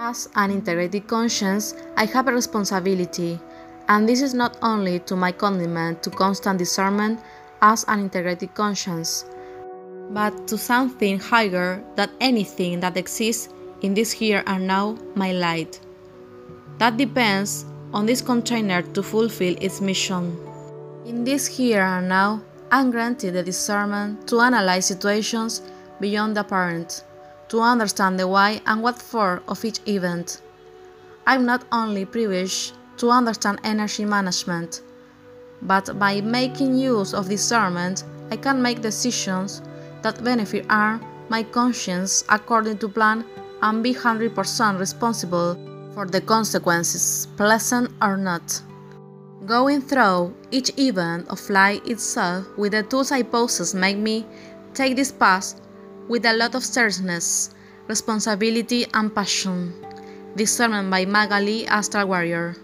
As an integrated conscience, I have a responsibility, and this is not only to my commitment to constant discernment as an integrated conscience, but to something higher than anything that exists in this here and now, my light. That depends on this container to fulfill its mission. In this here and now, I'm granted the discernment to analyze situations beyond the apparent to understand the why and what for of each event. I'm not only privileged to understand energy management, but by making use of discernment, I can make decisions that benefit are my conscience according to plan and be 100% responsible for the consequences, pleasant or not. Going through each event of life itself with the tools I possess make me take this path with a lot of seriousness, responsibility, and passion. Discernment by Magali Astral Warrior.